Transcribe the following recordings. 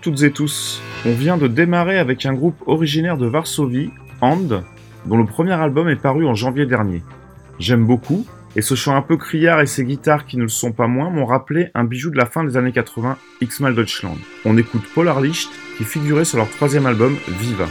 Toutes et tous. On vient de démarrer avec un groupe originaire de Varsovie, And, dont le premier album est paru en janvier dernier. J'aime beaucoup, et ce chant un peu criard et ses guitares qui ne le sont pas moins m'ont rappelé un bijou de la fin des années 80, X-Mal Deutschland. On écoute Polarlicht, qui figurait sur leur troisième album, Viva.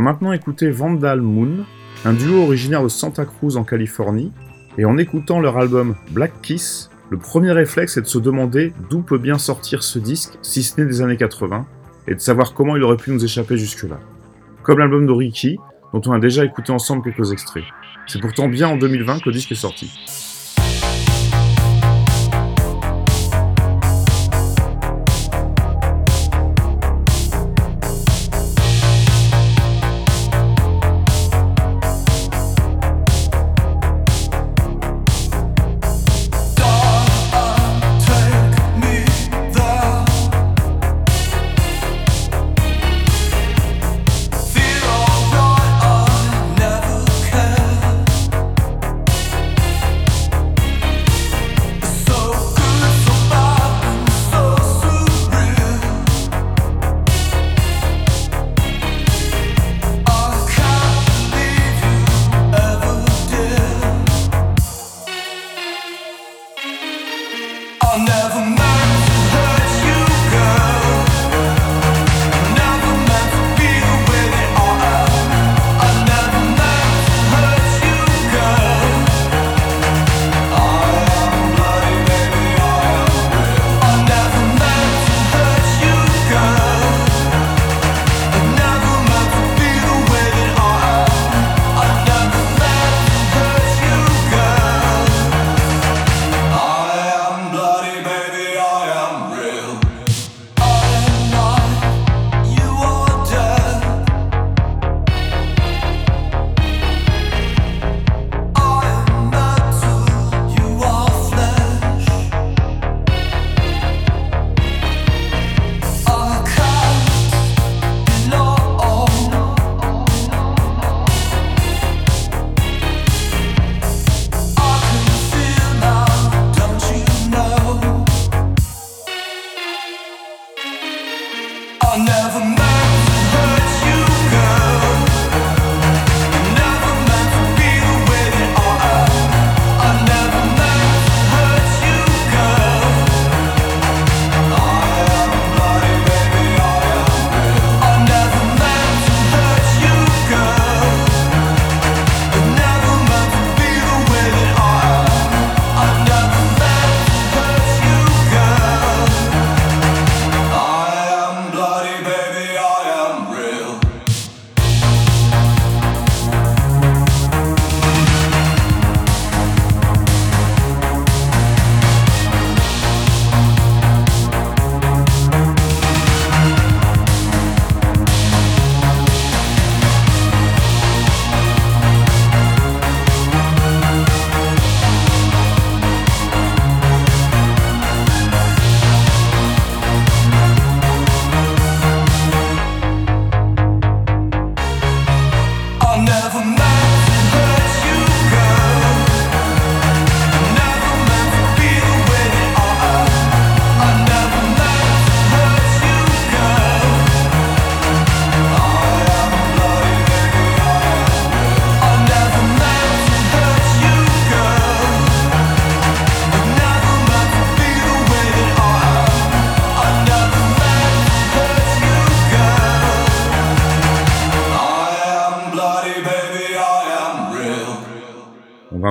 Maintenant écouter Vandal Moon, un duo originaire de Santa Cruz en Californie, et en écoutant leur album Black Kiss, le premier réflexe est de se demander d'où peut bien sortir ce disque, si ce n'est des années 80, et de savoir comment il aurait pu nous échapper jusque-là. Comme l'album de Ricky, dont on a déjà écouté ensemble quelques extraits. C'est pourtant bien en 2020 que le disque est sorti.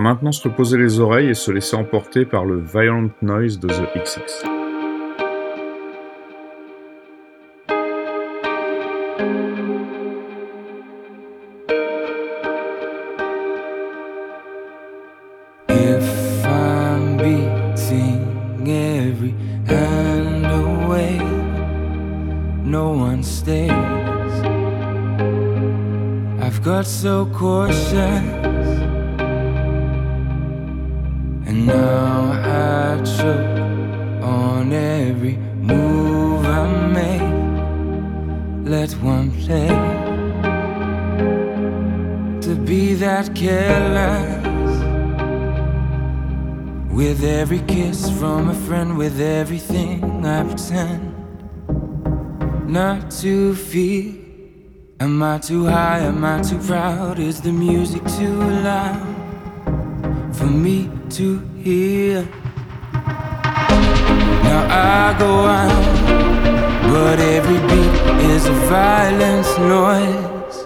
Maintenant se reposer les oreilles et se laisser emporter par le violent noise de The XX. so. Now I choke on every move I make. Let one play to be that careless. With every kiss from a friend, with everything I pretend not to feel. Am I too high? Am I too proud? Is the music too loud for me to here. Now I go out, but every beat is a violent noise.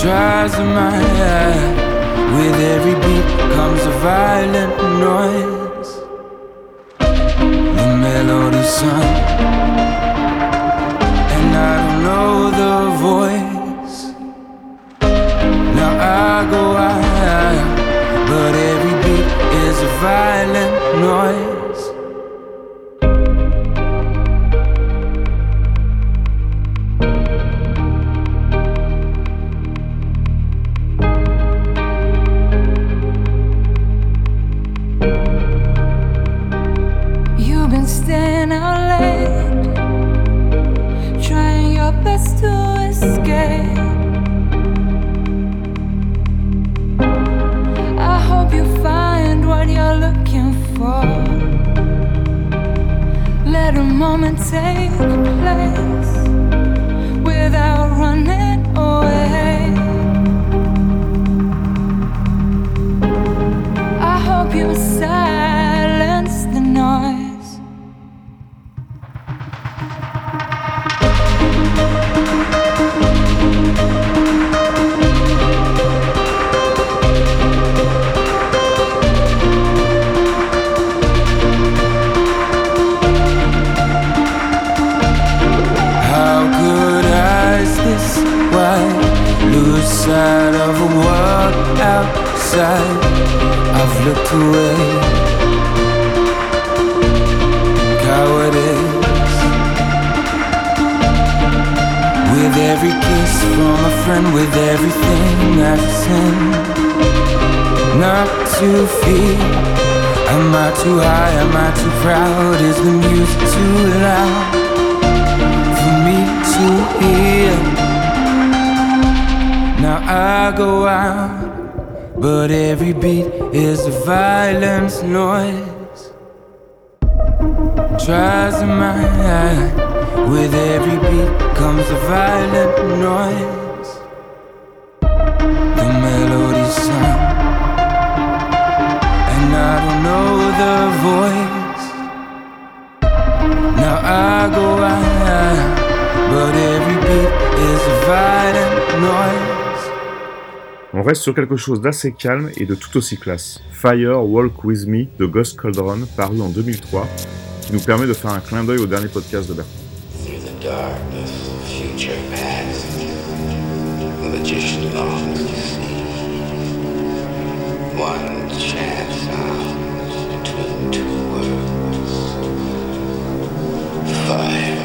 Tries my eye, with every beat comes a violent noise. The melody sung, and I don't know the voice. Now I go out, but every violent noise. Know the voice. Now I go out, but every beat is a violent noise. On reste sur quelque chose d'assez calme et de tout aussi classe. Fire Walk With Me de Ghost Cauldron, paru en 2003, qui nous permet de faire un clin d'œil au dernier podcast de Bertrand. Through the Fire,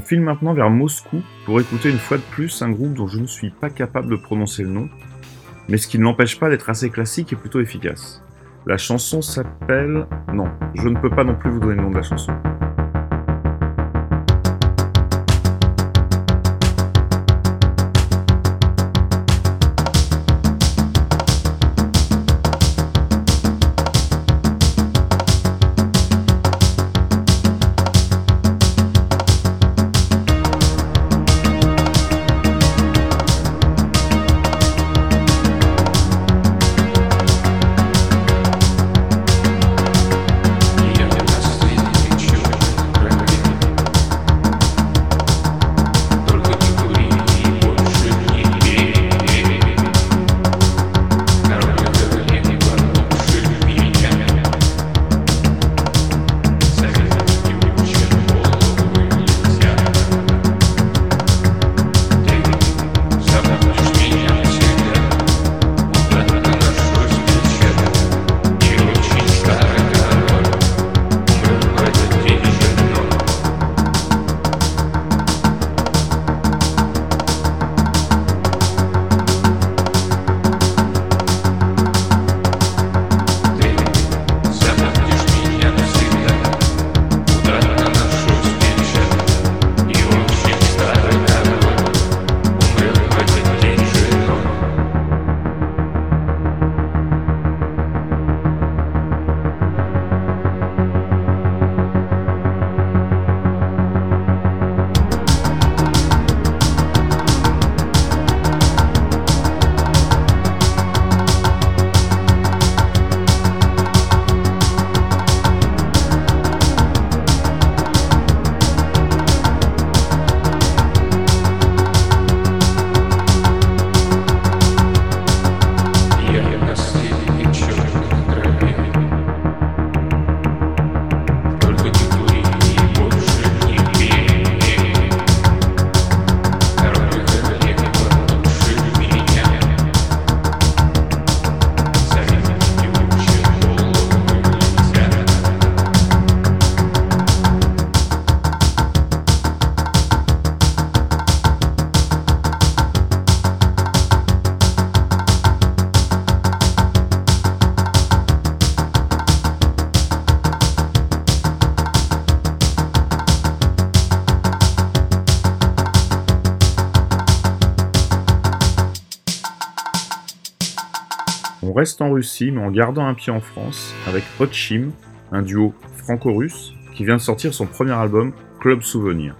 On file maintenant vers Moscou pour écouter une fois de plus un groupe dont je ne suis pas capable de prononcer le nom, mais ce qui ne l'empêche pas d'être assez classique et plutôt efficace. La chanson s'appelle... Non, je ne peux pas non plus vous donner le nom de la chanson. On reste en Russie, mais en gardant un pied en France, avec Hotchim, un duo franco-russe, qui vient de sortir son premier album, Club Souvenir.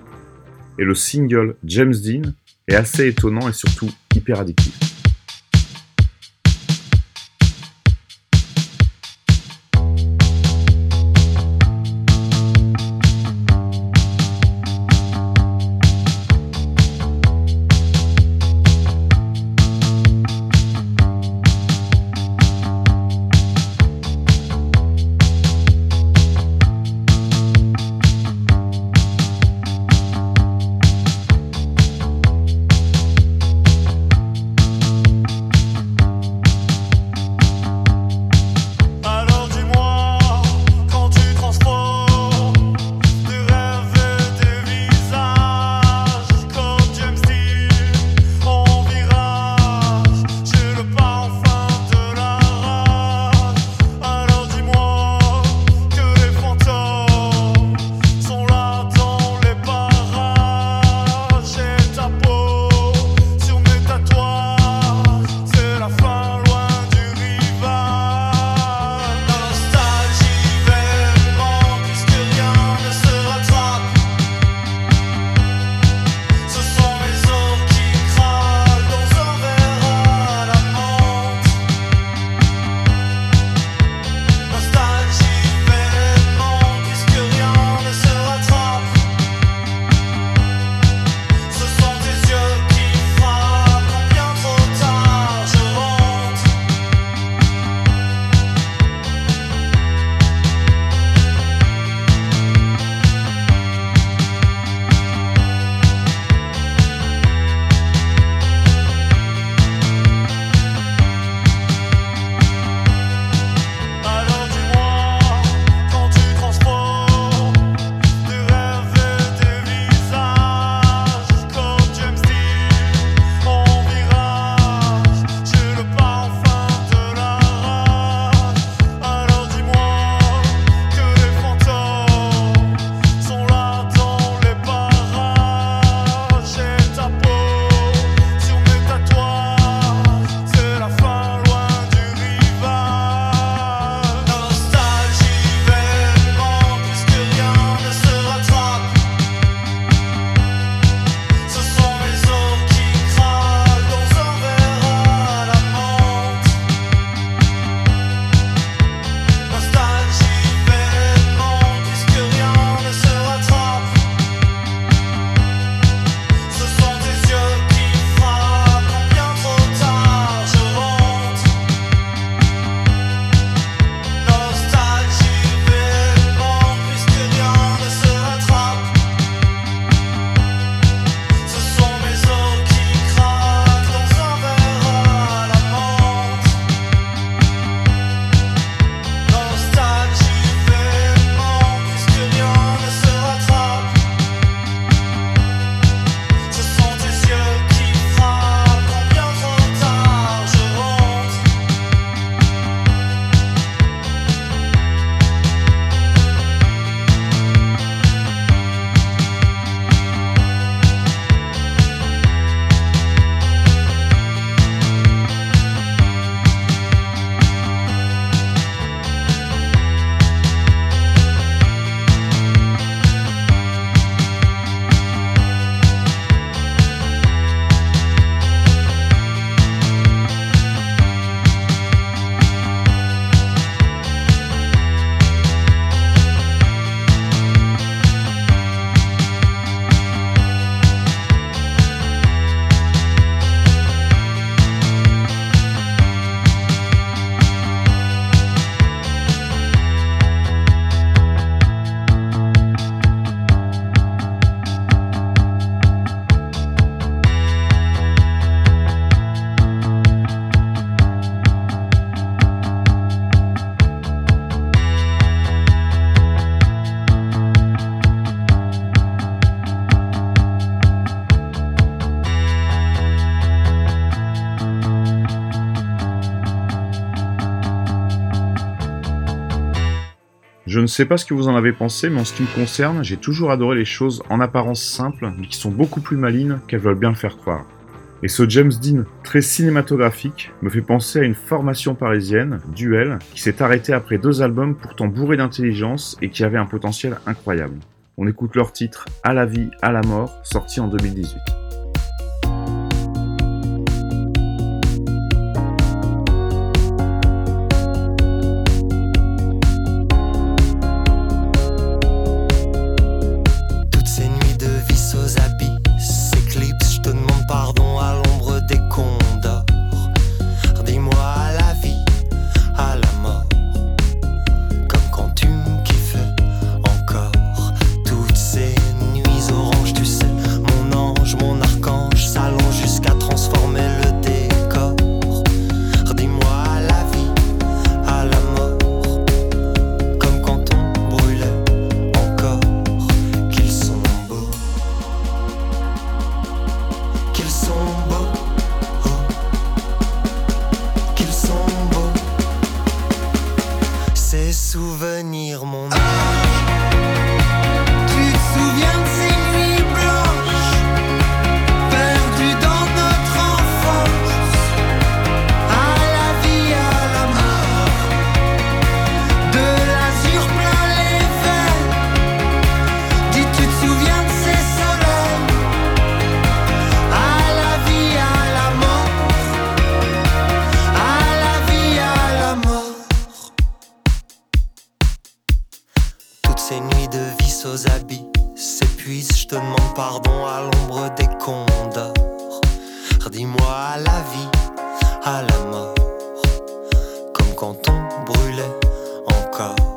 Et le single James Dean est assez étonnant et surtout hyper addictif. Je ne sais pas ce que vous en avez pensé, mais en ce qui me concerne, j'ai toujours adoré les choses en apparence simples, mais qui sont beaucoup plus malines qu'elles veulent bien le faire croire. Et ce James Dean, très cinématographique, me fait penser à une formation parisienne, Duel, qui s'est arrêtée après deux albums pourtant bourrés d'intelligence et qui avait un potentiel incroyable. On écoute leur titre À la vie, à la mort, sorti en 2018. Ces nuits de vis aux habits s'épuisent Je te demande pardon à l'ombre des condors. Dis-moi à la vie, à la mort. Comme quand on brûlait encore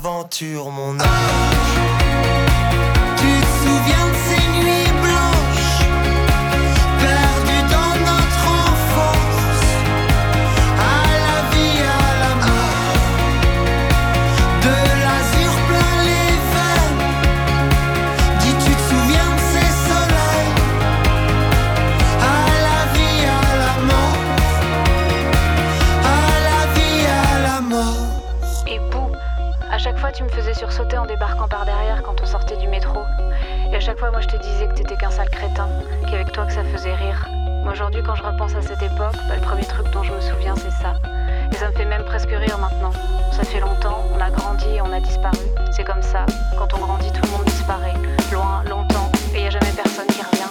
Ces aventures, mon âge. Tu me faisais sursauter en débarquant par derrière quand on sortait du métro. Et à chaque fois, moi, je te disais que t'étais qu'un sale crétin, qu'avec toi, que ça faisait rire. Mais aujourd'hui, quand je repense à cette époque, bah, le premier truc dont je me souviens, c'est ça. Et ça me fait même presque rire maintenant. Ça fait longtemps, on a grandi et on a disparu. C'est comme ça. Quand on grandit, tout le monde disparaît. Loin, longtemps, et y a jamais personne qui revient.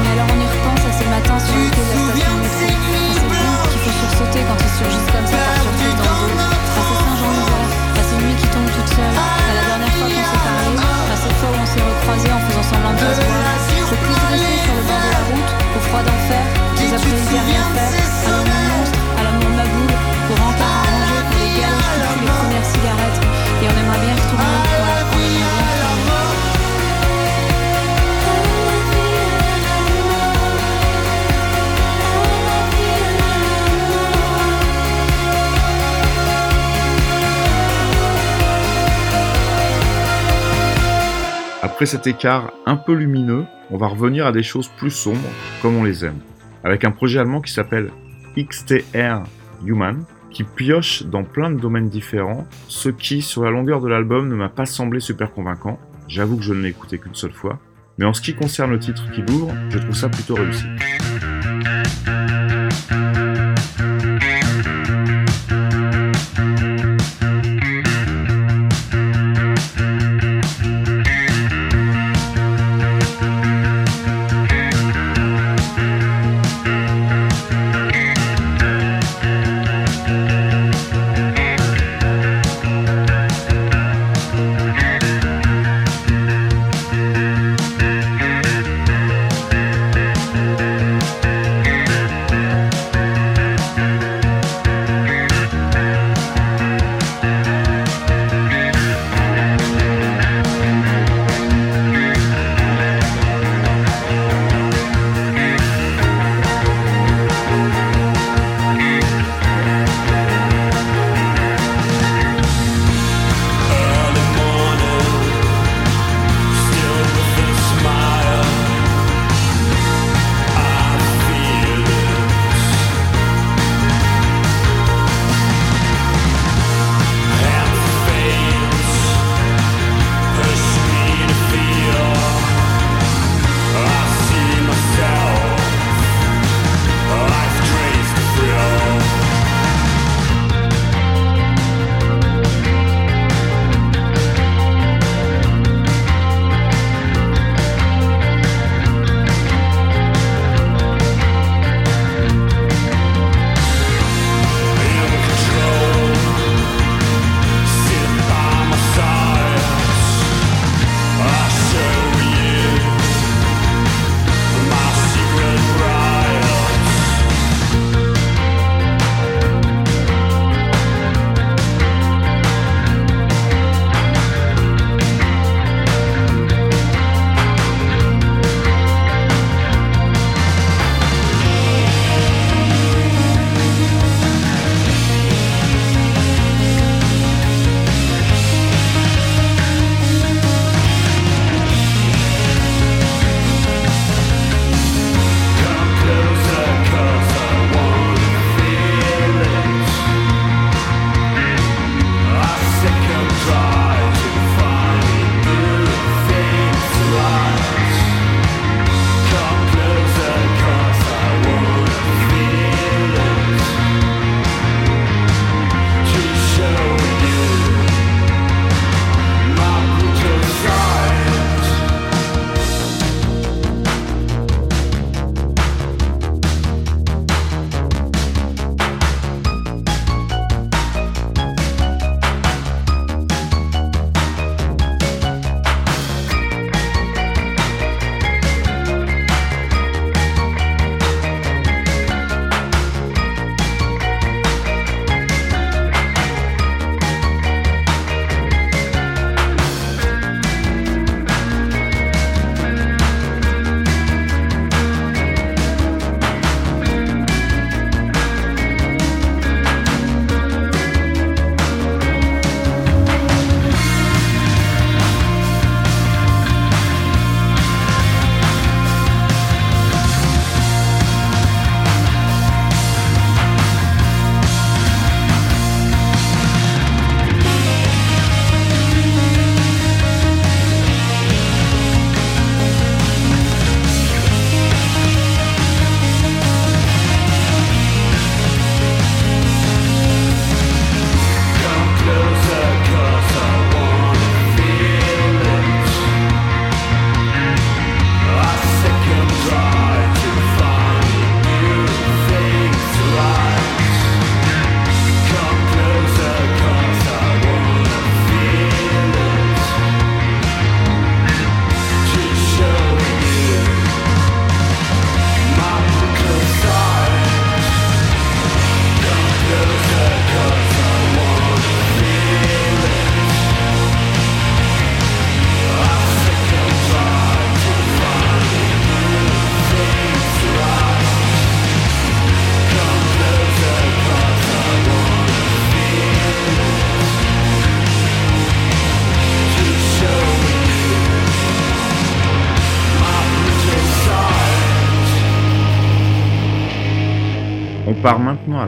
Mais alors on y repense à ces matins sur le quai de la station de métro, à ces boules qui font sursauter quand ils surgissent Après cet écart un peu lumineux, on va revenir à des choses plus sombres, comme on les aime, avec un projet allemand qui s'appelle XTR Human, qui pioche dans plein de domaines différents, ce qui, sur la longueur de l'album, ne m'a pas semblé super convaincant. J'avoue que je ne l'ai écouté qu'une seule fois. Mais en ce qui concerne le titre qui l'ouvre, je trouve ça plutôt réussi.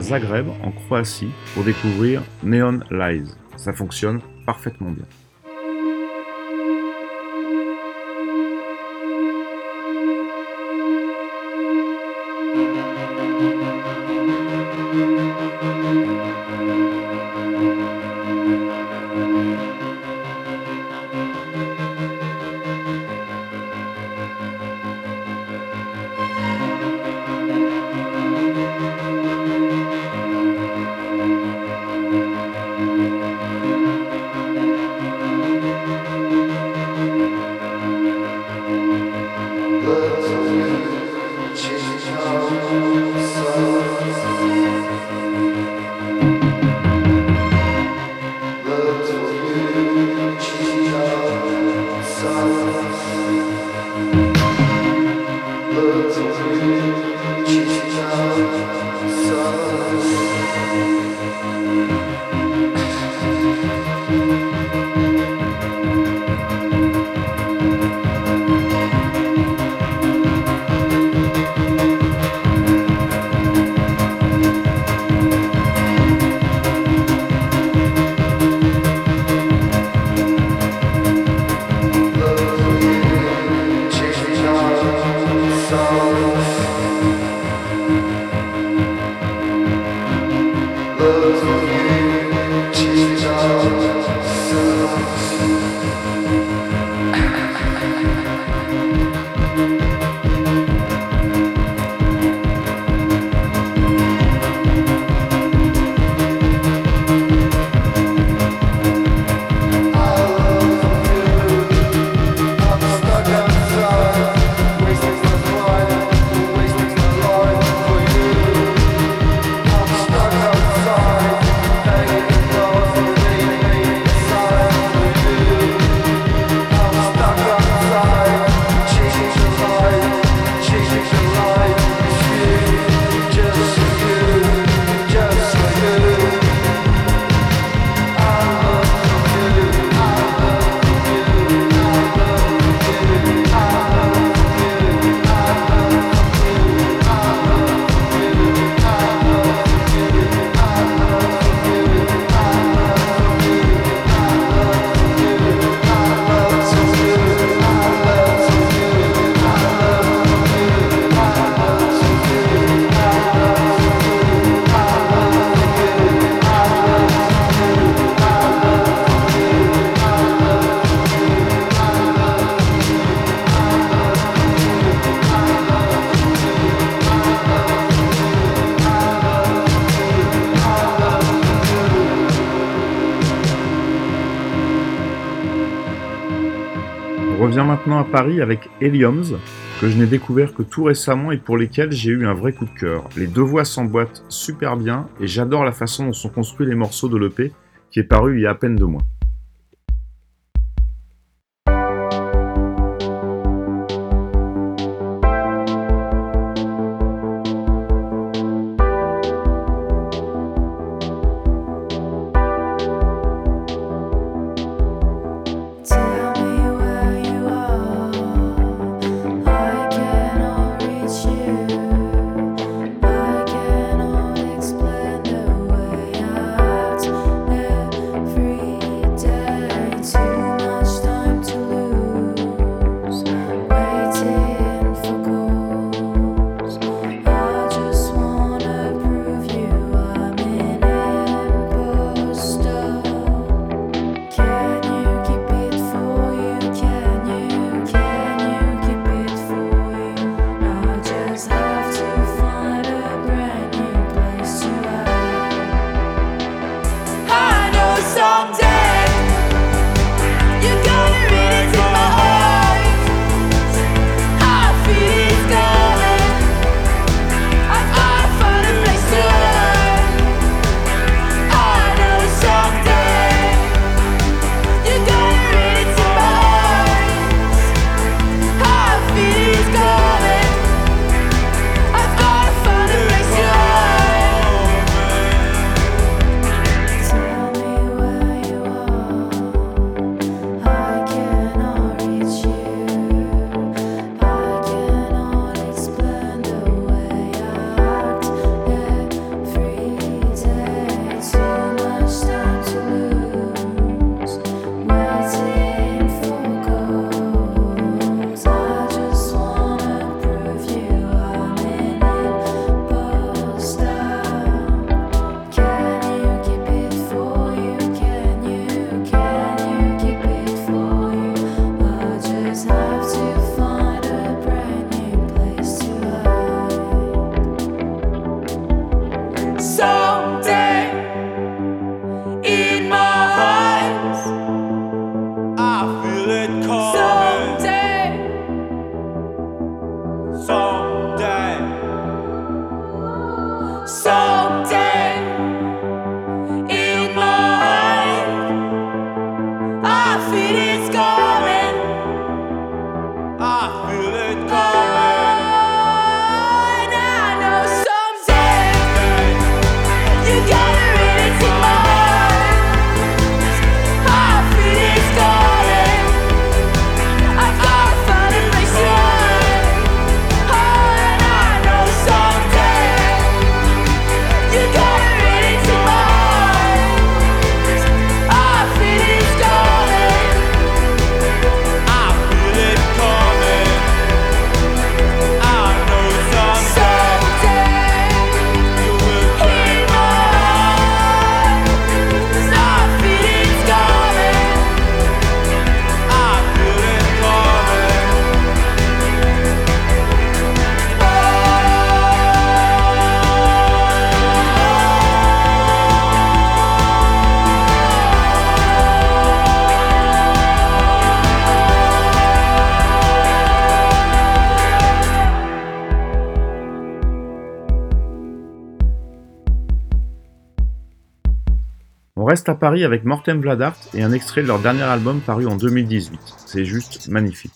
Zagreb, en Croatie, pour découvrir Neon Lies. Ça fonctionne parfaitement bien. Paris avec Heliums, que je n'ai découvert que tout récemment et pour lesquels j'ai eu un vrai coup de cœur. Les deux voix s'emboîtent super bien et j'adore la façon dont sont construits les morceaux de l'EP qui est paru il y a à peine deux mois. Reste à Paris avec Mortem Vladart et un extrait de leur dernier album paru en 2018. C'est juste magnifique.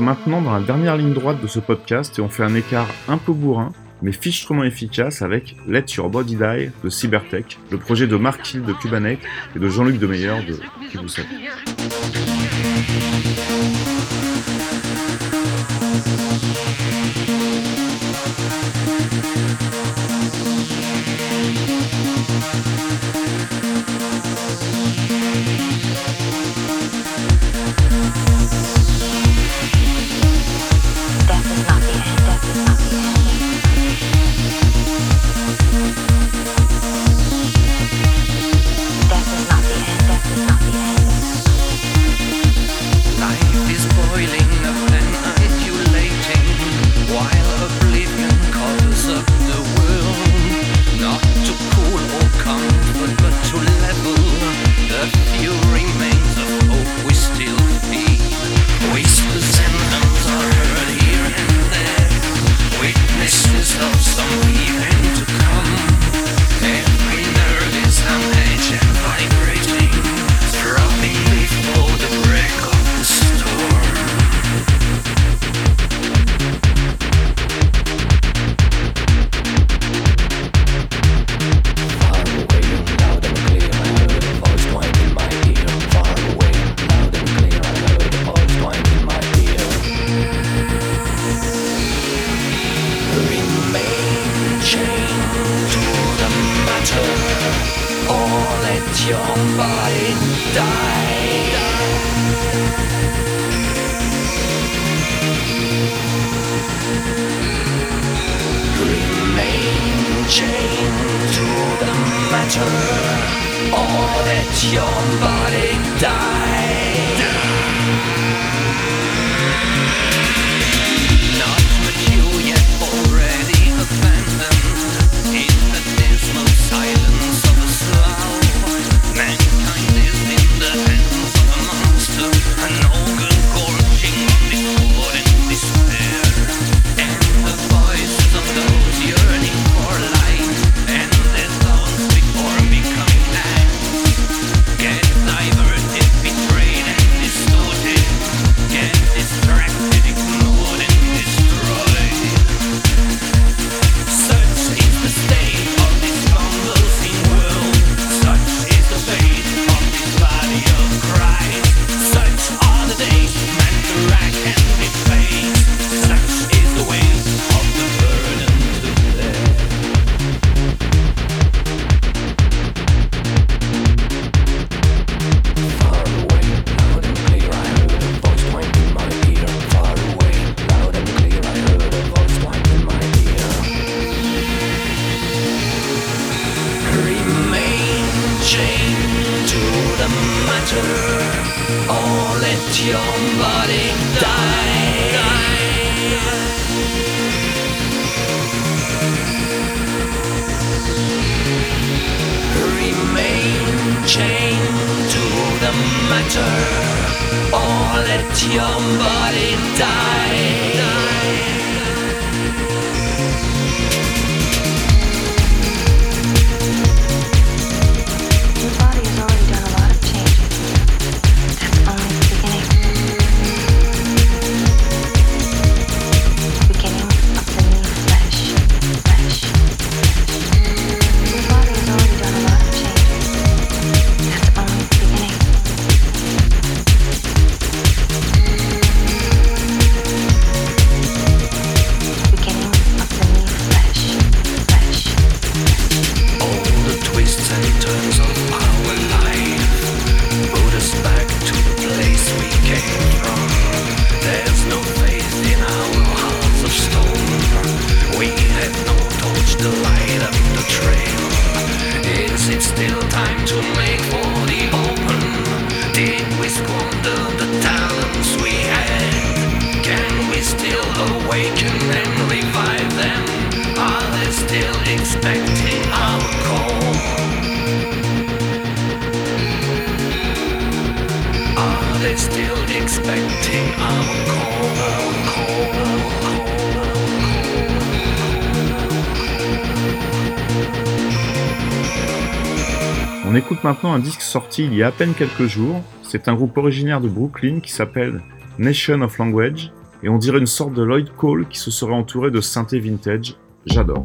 Maintenant dans la dernière ligne droite de ce podcast et on fait un écart un peu bourrin, mais fichtrement efficace avec Let Your Body Die de Cybertech, le projet de Mark Hill de Kubanek et de Jean-Luc Demeyer de Kiboussat. Death is it's still time to make for the open? Did we squander the talents we had? Can we still awaken and revive them? Are they still expecting our call? Are they still expecting our call? Our call? On écoute maintenant un disque sorti il y a à peine quelques jours. C'est un groupe originaire de Brooklyn qui s'appelle Nation of Language et on dirait une sorte de Lloyd Cole qui se serait entouré de synthé vintage. J'adore.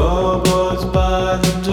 Lord by the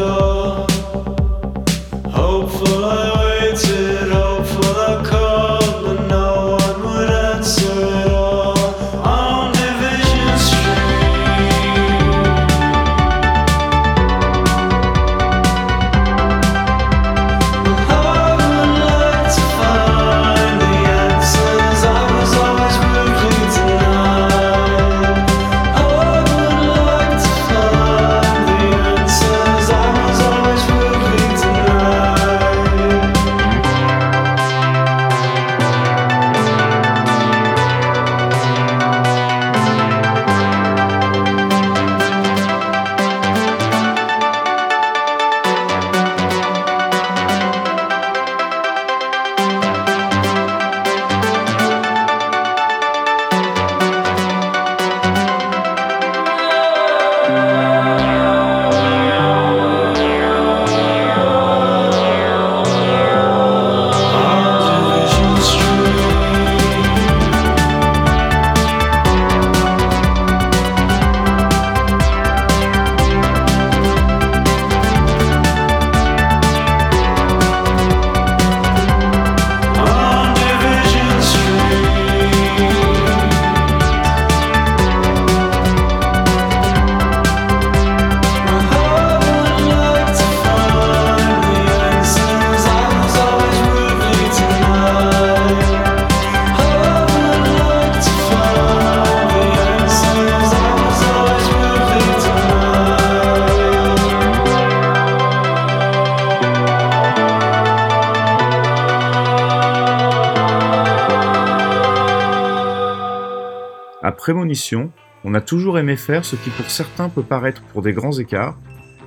Prémonition, on a toujours aimé faire ce qui pour certains peut paraître pour des grands écarts,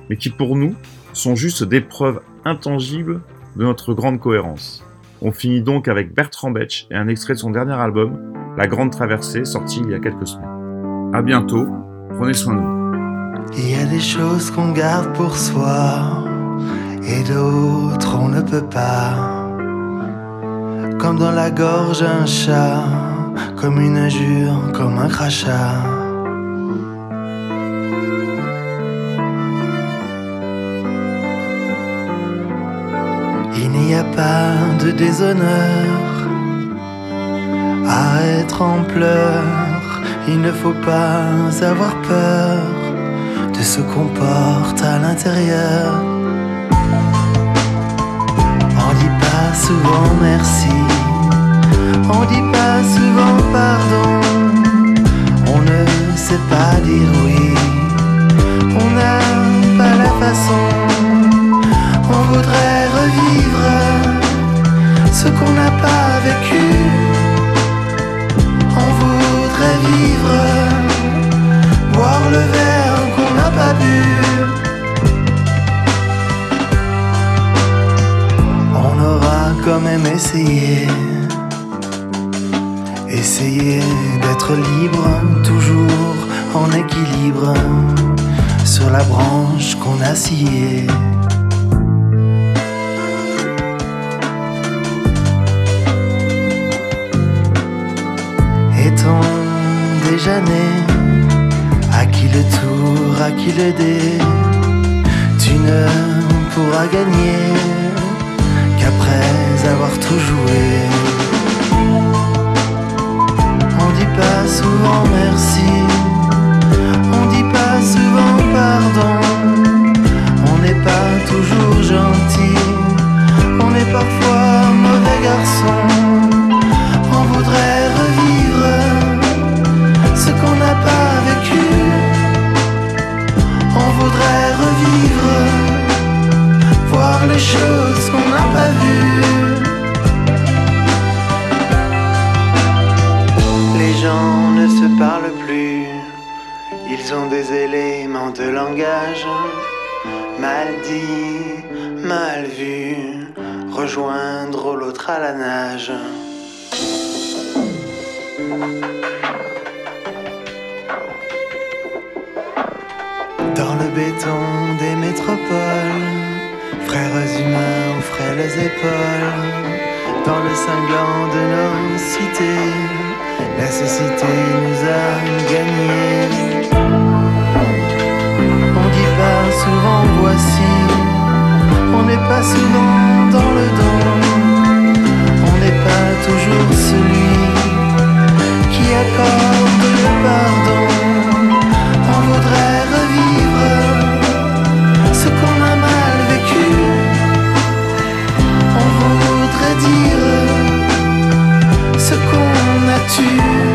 mais qui pour nous sont juste des preuves intangibles de notre grande cohérence. On finit donc avec Bertrand Betch et un extrait de son dernier album, La Grande Traversée, sorti il y a quelques semaines. À bientôt, prenez soin de vous. Comme une injure, comme un crachat. Il n'y a pas de déshonneur à être en pleurs. Il ne faut pas avoir peur de ce qu'on porte à l'intérieur. On dit pas souvent merci, on dit pas souvent pardon, on ne sait pas dire oui, on n'a pas la façon, on voudrait revivre ce qu'on n'a pas vécu, on voudrait vivre, boire le verre qu'on n'a pas bu. On aura quand même essayé. Essayer d'être libre, toujours en équilibre, sur la branche qu'on a sciée. Est-on déjà né À qui le tour, à qui le Tu ne pourras gagner qu'après avoir tout joué. On dit pas souvent merci, on dit pas souvent pardon. On n'est pas toujours gentil, on est parfois mauvais garçon. On voudrait revivre ce qu'on n'a pas vécu. On voudrait revivre voir les choses qu'on n'a pas vues. Gens ne se parlent plus, ils ont des éléments de langage mal dit, mal vu, rejoindre l'autre à la nage. Dans le béton des métropoles, frères humains aux frêles épaules, dans le cinglant de nos cités, la cécité nous a gagnés. On dit pas souvent voici, on n'est pas souvent dans le don, on n'est pas toujours celui qui accorde le pardon. On voudrait revivre ce qu'on a mal vécu, on voudrait dire qu'on a tué.